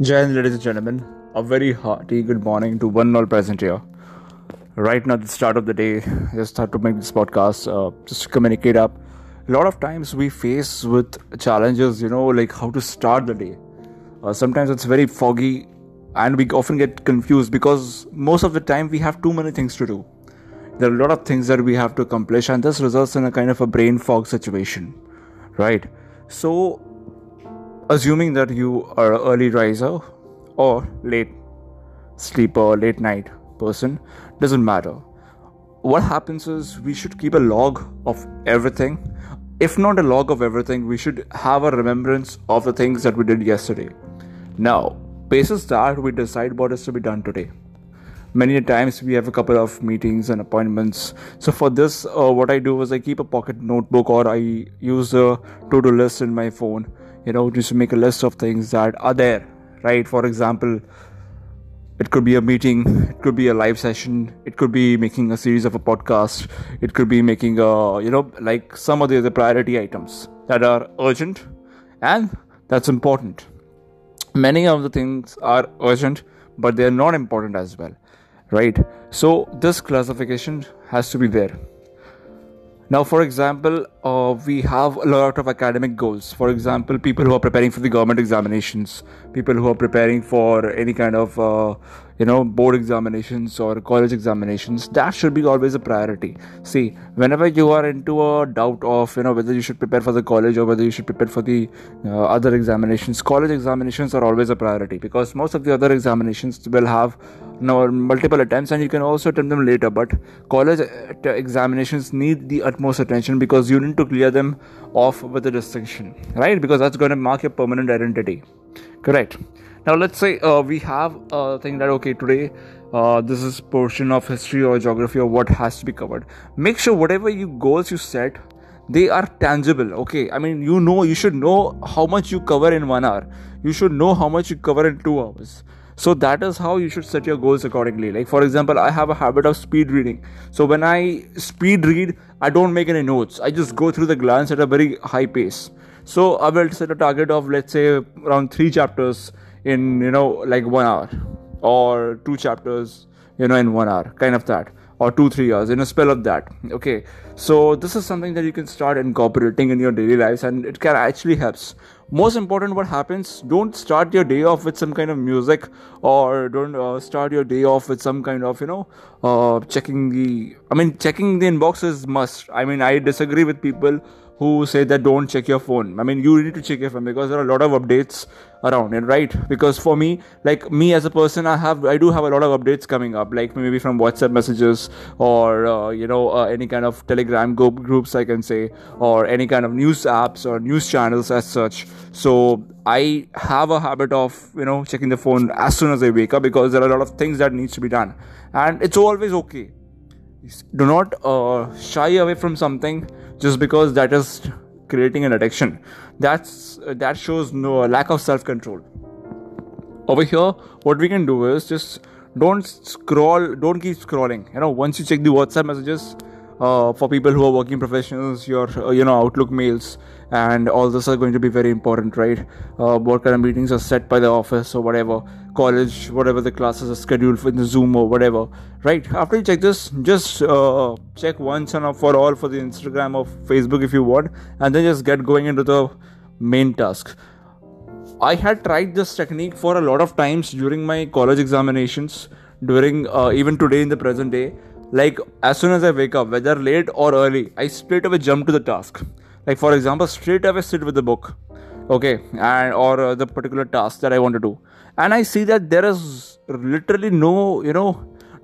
Jai Hind, ladies and gentlemen. A very hearty good morning to one all present here. Right now, the start of the day, I just start to make this podcast uh, just to communicate up. A lot of times we face with challenges, you know, like how to start the day. Uh, sometimes it's very foggy, and we often get confused because most of the time we have too many things to do. There are a lot of things that we have to accomplish, and this results in a kind of a brain fog situation, right? So assuming that you are an early riser or late sleeper, late night person, doesn't matter. What happens is we should keep a log of everything. If not a log of everything, we should have a remembrance of the things that we did yesterday. Now, basis that we decide what is to be done today. Many times we have a couple of meetings and appointments. So for this, uh, what I do is I keep a pocket notebook or I use a to-do list in my phone you know just to make a list of things that are there right? For example it could be a meeting it could be a live session it could be making a series of a podcast it could be making a you know like some of the other priority items that are urgent and that's important. Many of the things are urgent but they are not important as well right? So this classification has to be there now, for example, uh, we have a lot of academic goals. For example, people who are preparing for the government examinations, people who are preparing for any kind of uh, you know board examinations or college examinations that should be always a priority see whenever you are into a doubt of you know whether you should prepare for the college or whether you should prepare for the uh, other examinations college examinations are always a priority because most of the other examinations will have know, multiple attempts and you can also attempt them later but college uh, examinations need the utmost attention because you need to clear them off with a distinction right? Because that's going to mark your permanent identity correct? Now let's say uh, we have a thing that okay today uh, this is portion of history or geography or what has to be covered. Make sure whatever you goals you set they are tangible okay? I mean you know you should know how much you cover in one hour. You should know how much you cover in two hours so that is how you should set your goals accordingly. Like for example i have a habit of speed reading. So when i speed read i don't make any notes. I just go through the glance at a very high pace. So i will set a target of let's say around three chapters in you know like one hour or two chapters you know in one hour kind of that or two three hours in a spell of that. Okay. So this is something that you can start incorporating in your daily lives and it can actually helps most important what happens don't start your day off with some kind of music or don't uh, start your day off with some kind of you know uh, checking the i mean checking the inbox is must. I mean i disagree with people who say that don't check your phone. I mean, you need to check your phone because there are a lot of updates around it, right? Because for me, like me as a person, I have I do have a lot of updates coming up, like maybe from WhatsApp messages or uh, you know uh, any kind of Telegram group groups I can say, or any kind of news apps or news channels as such. So I have a habit of you know checking the phone as soon as I wake up because there are a lot of things that needs to be done, and it's always okay. Do not uh, shy away from something just because that is creating an addiction that's uh, that shows no lack of self control over here what we can do is just don't scroll don't keep scrolling. You know once you check the whatsapp messages uh, for people who are working professionals your uh, you know outlook mails and all this are going to be very important right? Uh, what kind of meetings are set by the office or whatever college whatever the classes are scheduled for in the zoom or whatever right? After you check this just uh, check once and for all for the instagram or facebook if you want and then just get going into the main task. I had tried this technique for a lot of times during my college examinations during uh, even today in the present day. Like as soon as i wake up whether late or early i straight away jump to the task. Like for example straight away sit with the book okay and or uh, the particular task that i want to do and i see that there is literally no you know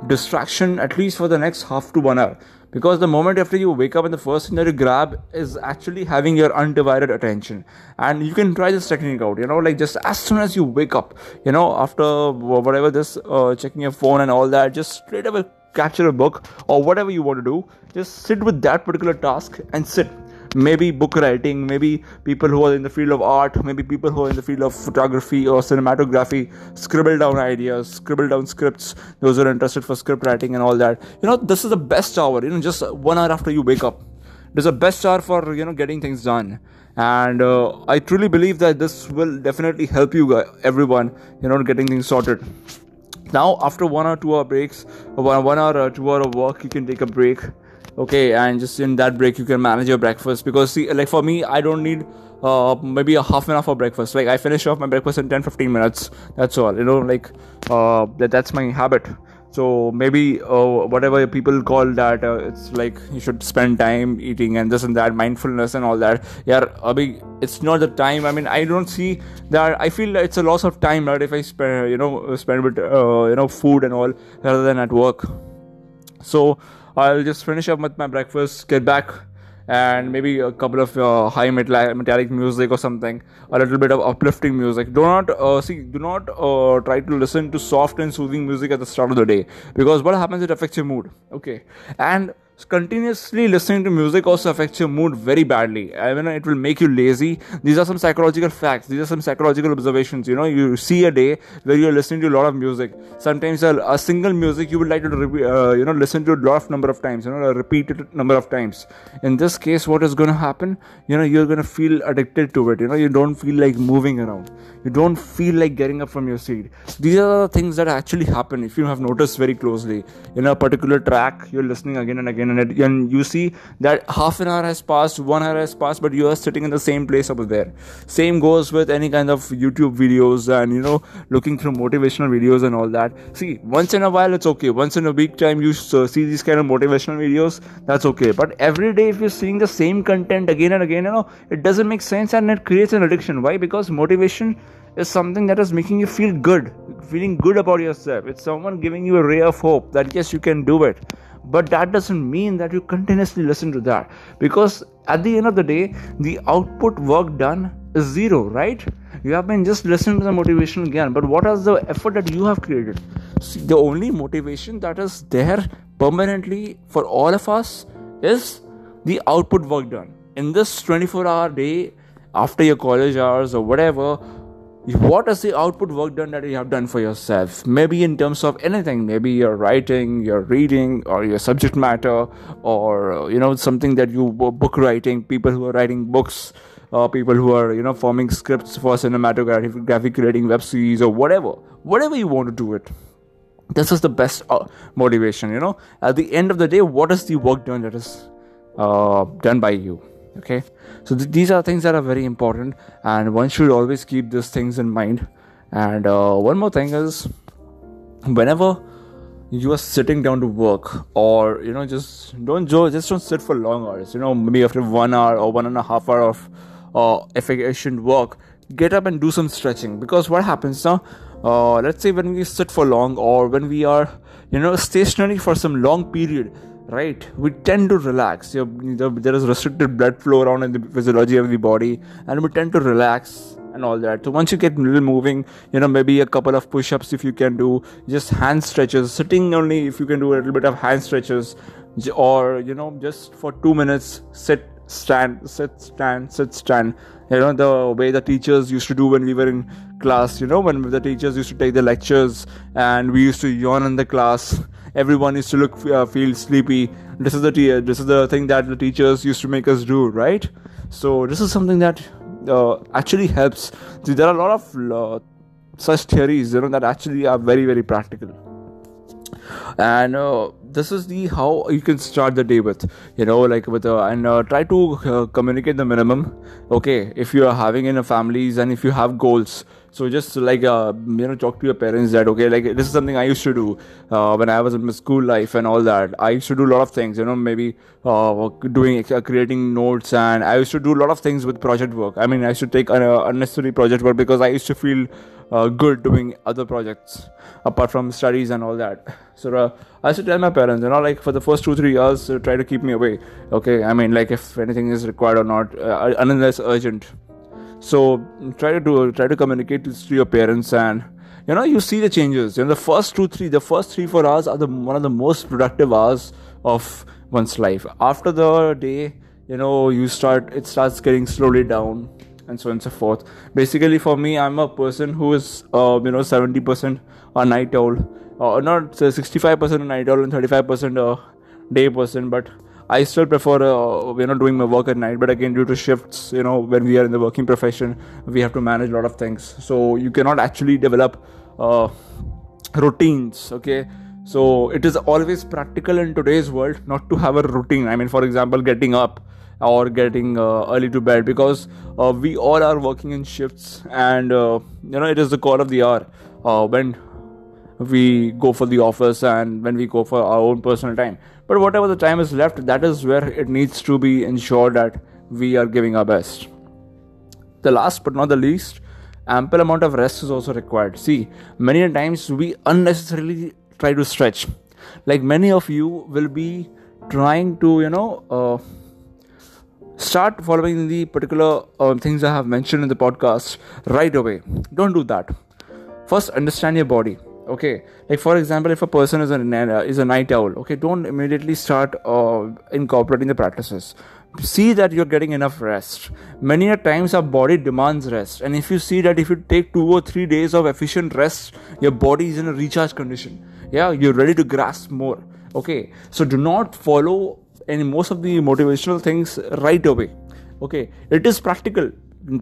distraction at least for the next half to one hour. Because the moment after you wake up and the first thing that you grab is actually having your undivided attention. And you can try this technique out you know like just as soon as you wake up you know after whatever this uh, checking your phone and all that just straight away capture a book or whatever you want to do. Just sit with that particular task and sit maybe book writing maybe people who are in the field of art maybe people who are in the field of photography or cinematography scribble down ideas scribble down scripts those who are interested for script writing and all that. You know this is the best hour you know just one hour after you wake up. It is the best hour for you know getting things done. And uh, i truly believe that this will definitely help you everyone you know getting things sorted. Now after one or two hour breaks one, one hour or two hour of work you can take a break okay and just in that break you can manage your breakfast. Because see like for me i don't need uh, maybe a half an hour for breakfast. Like i finish off my breakfast in 10 15 minutes. That's all. You know like uh, that, that's my habit. So maybe uh, whatever people call that uh, it's like you should spend time eating and this and that mindfulness and all that. Yeah I mean, it's not the time. I mean i don't see that. I feel it's a loss of time right if i spend you know spend with uh, you know food and all rather than at work. So i'll just finish up with my breakfast get back and maybe a couple of uh, high metallic music or something. A little bit of uplifting music. Do not uh, see do not uh, try to listen to soft and soothing music at the start of the day. Because what happens it affects your mood. Okay. And continuously listening to music also affects your mood very badly. I mean, it will make you lazy. These are some psychological facts. These are some psychological observations. You know, you see a day where you're listening to a lot of music. Sometimes a, a single music you would like to, uh, you know, listen to a lot of number of times. You know, a repeated number of times. In this case, what is going to happen? You know, you're going to feel addicted to it. You know, you don't feel like moving around. You don't feel like getting up from your seat. These are the things that actually happen if you have noticed very closely. In a particular track, you're listening again and again and, again and you see that half an hour has passed one hour has passed but you are sitting in the same place over there. Same goes with any kind of youtube videos and you know looking through motivational videos and all that. See once in a while it's okay. Once in a week time you uh, see these kind of motivational videos that's okay. But every day if you're seeing the same content again and again you know it doesn't make sense and it creates an addiction. Why? Because motivation is something that is making you feel good feeling good about yourself. It's someone giving you a ray of hope that yes you can do it. But that doesn't mean that you continuously listen to that. Because at the end of the day the output work done is zero right? You have been just listening to the motivation again. But what is the effort that you have created? See, the only motivation that is there permanently for all of us is the output work done. In this 24 hour day after your college hours or whatever what is the output work done that you have done for yourself? Maybe in terms of anything. Maybe your writing your reading or your subject matter or you know something that you book writing. People who are writing books uh, people who are you know forming scripts for cinematographic graphic creating web series or whatever. Whatever you want to do it. This is the best uh, motivation you know? At the end of the day what is the work done that is uh, done by you okay? So th- these are things that are very important and one should always keep these things in mind. And uh, one more thing is whenever you are sitting down to work or you know just don't just don't sit for long hours you know maybe after one hour or one and a half hour of uh, efficient work get up and do some stretching. Because what happens now uh, let's say when we sit for long or when we are you know stationary for some long period right? We tend to relax. There is restricted blood flow around in the physiology of the body and we tend to relax and all that. So once you get a little moving you know maybe a couple of push-ups if you can do just hand stretches sitting only if you can do a little bit of hand stretches or you know just for two minutes sit stand sit stand sit stand. You know the way the teachers used to do when we were in class you know when the teachers used to take the lectures and we used to yawn in the class everyone used to look uh, feel sleepy. This is the t- this is the thing that the teachers used to make us do right? So this is something that uh, actually helps. See, there are a lot of uh, such theories you know that actually are very very practical. And uh, this is the how you can start the day with you know like with uh, and uh, try to uh, communicate the minimum. Okay if you are having in a families and if you have goals so just like uh, you know talk to your parents that okay like this is something i used to do uh, when i was in my school life and all that. I used to do a lot of things you know maybe uh, doing uh, creating notes and i used to do a lot of things with project work. I mean i used to take uh, unnecessary project work because i used to feel uh, good doing other projects apart from studies and all that. So uh, i used to tell my parents you know like for the first two three years uh, try to keep me away. Okay i mean like if anything is required or not uh, unless urgent. So try to do try to communicate to your parents and you know you see the changes. You know the first two three the first three four hours are the one of the most productive hours of one's life. After the day you know you start it starts getting slowly down and so on and so forth basically for me i'm a person who is uh, you know 70% a night owl or uh, not 65% a night owl and 35% a day person but I still prefer uh, you know doing my work at night. But again, due to shifts, you know, when we are in the working profession, we have to manage a lot of things. So you cannot actually develop uh, routines. Okay. So it is always practical in today's world not to have a routine. I mean, for example, getting up or getting uh, early to bed because uh, we all are working in shifts and uh, you know it is the call of the hour when we go for the office and when we go for our own personal time. But whatever the time is left that is where it needs to be ensured that we are giving our best. The last but not the least ample amount of rest is also required. See many times we unnecessarily try to stretch. Like many of you will be trying to you know uh, start following the particular uh, things i have mentioned in the podcast right away. Don't do that. First understand your body okay? Like for example if a person is a is a night owl okay don't immediately start uh, incorporating the practices. See that you're getting enough rest. Many a times our body demands rest and if you see that if you take two or three days of efficient rest your body is in a recharge condition. Yeah you're ready to grasp more okay? So do not follow any most of the motivational things right away. Okay it is practical.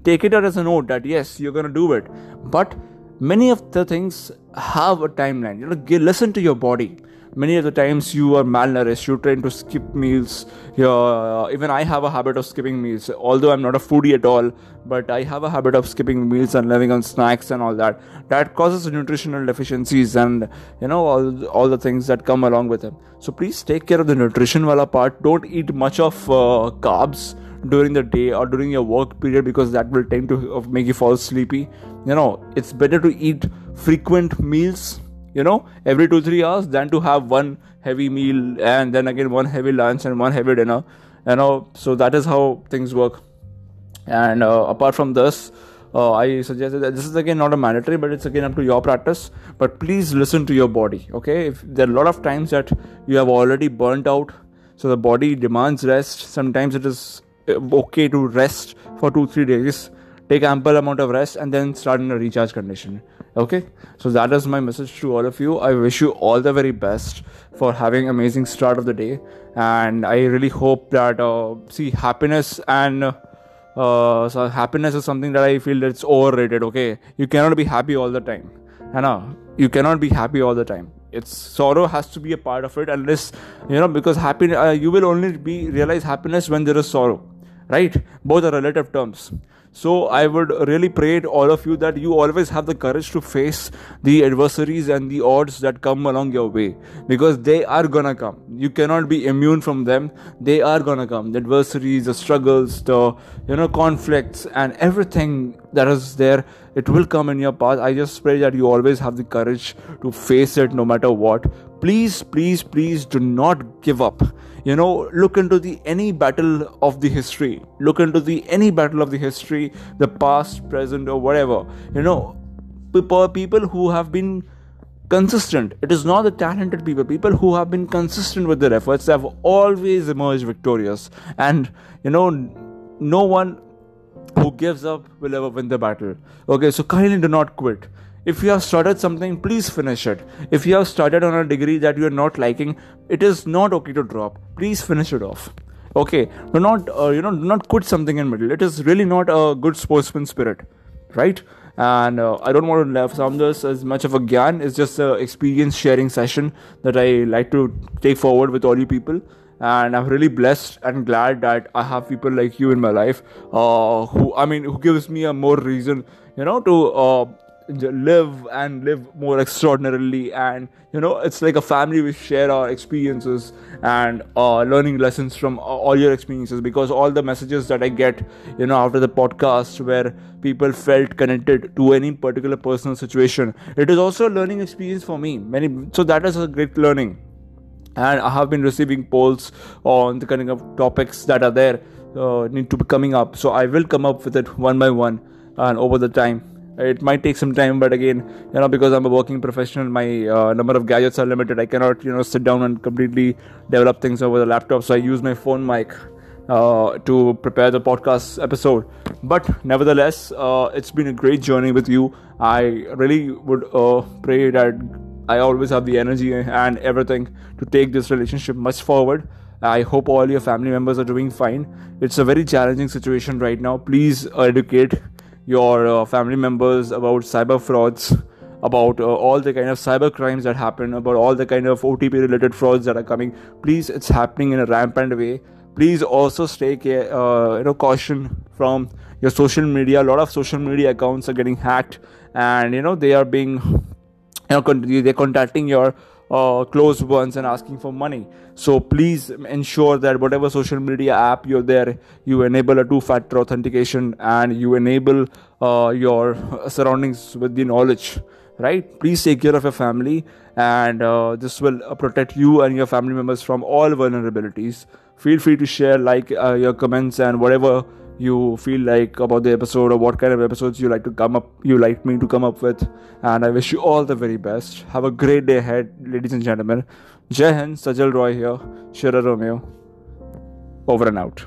Take it as a note that yes you're gonna do it. But many of the things have a timeline. You know listen to your body many of the times you are malnourished you're trying to skip meals. Uh, even i have a habit of skipping meals. Although i'm not a foodie at all but i have a habit of skipping meals and living on snacks and all that. That causes nutritional deficiencies and you know all, all the things that come along with it. So please take care of the nutrition wala part. Don't eat much of uh, carbs during the day or during your work period because that will tend to make you fall sleepy. You know it's better to eat frequent meals you know every 2 3 hours than to have one heavy meal and then again one heavy lunch and one heavy dinner you know so that is how things work and uh, apart from this uh, I suggest that this is again not a mandatory, but it's again up to your practice. But please listen to your body. Okay, if there are a lot of times that you have already burnt out, so the body demands rest. Sometimes it is uh, okay to rest for two three days take ample amount of rest and then start in a recharge condition okay? So that is my message to all of you. I wish you all the very best for having amazing start of the day. And i really hope that uh, see happiness and uh, so happiness is something that i feel that's overrated okay? You cannot be happy all the time. Hannah, you cannot be happy all the time. It's sorrow has to be a part of it unless you know because happiness uh, you will only be realize happiness when there is sorrow right? Both are relative terms so I would really pray to all of you that you always have the courage to face the adversaries and the odds that come along your way because they are gonna come. You cannot be immune from them. They are gonna come. The adversaries, the struggles, the you know conflicts and everything that is there, it will come in your path. I just pray that you always have the courage to face it no matter what. Please, please, please do not give up you know look into the any battle of the history. Look into the any battle of the history the past present or whatever. You know people who have been consistent. It is not the talented people people who have been consistent with their efforts have always emerged victorious. And you know no one who gives up will ever win the battle. Okay so kindly do not quit if you have started something please finish it. If you have started on a degree that you are not liking it is not okay to drop. Please finish it off. Okay do not uh, you know do not quit something in middle. It is really not a good sportsman spirit right? And uh, i don't want to sound this as much of a gyan. It's just an experience sharing session that i like to take forward with all you people. And i'm really blessed and glad that i have people like you in my life uh, who i mean who gives me a more reason you know to uh, live and live more extraordinarily. And you know it's like a family we share our experiences and uh, learning lessons from all your experiences. Because all the messages that i get you know after the podcast where people felt connected to any particular personal situation it is also a learning experience for me. Many so that is a great learning. And i have been receiving polls on the kind of topics that are there uh, need to be coming up. So i will come up with it one by one and over the time it might take some time but again you know because i'm a working professional my uh, number of gadgets are limited. I cannot you know sit down and completely develop things over the laptop. So i use my phone mic uh, to prepare the podcast episode. But nevertheless uh, it's been a great journey with you. I really would uh, pray that i always have the energy and everything to take this relationship much forward. I hope all your family members are doing fine. It's a very challenging situation right now. Please educate your uh, family members about cyber frauds, about uh, all the kind of cyber crimes that happen, about all the kind of OTP related frauds that are coming. Please, it's happening in a rampant way. Please also stay uh, you know caution from your social media. A lot of social media accounts are getting hacked, and you know they are being you know they're contacting your uh, close ones and asking for money. So please ensure that whatever social media app you're there you enable a two factor authentication and you enable uh, your surroundings with the knowledge right? Please take care of your family and uh, this will uh, protect you and your family members from all vulnerabilities. Feel free to share like uh, your comments and whatever you feel like about the episode or what kind of episodes you like to come up you like me to come up with. And i wish you all the very best. Have a great day ahead ladies and gentlemen. Jai hind sajal roy here. Shira romeo. Over and out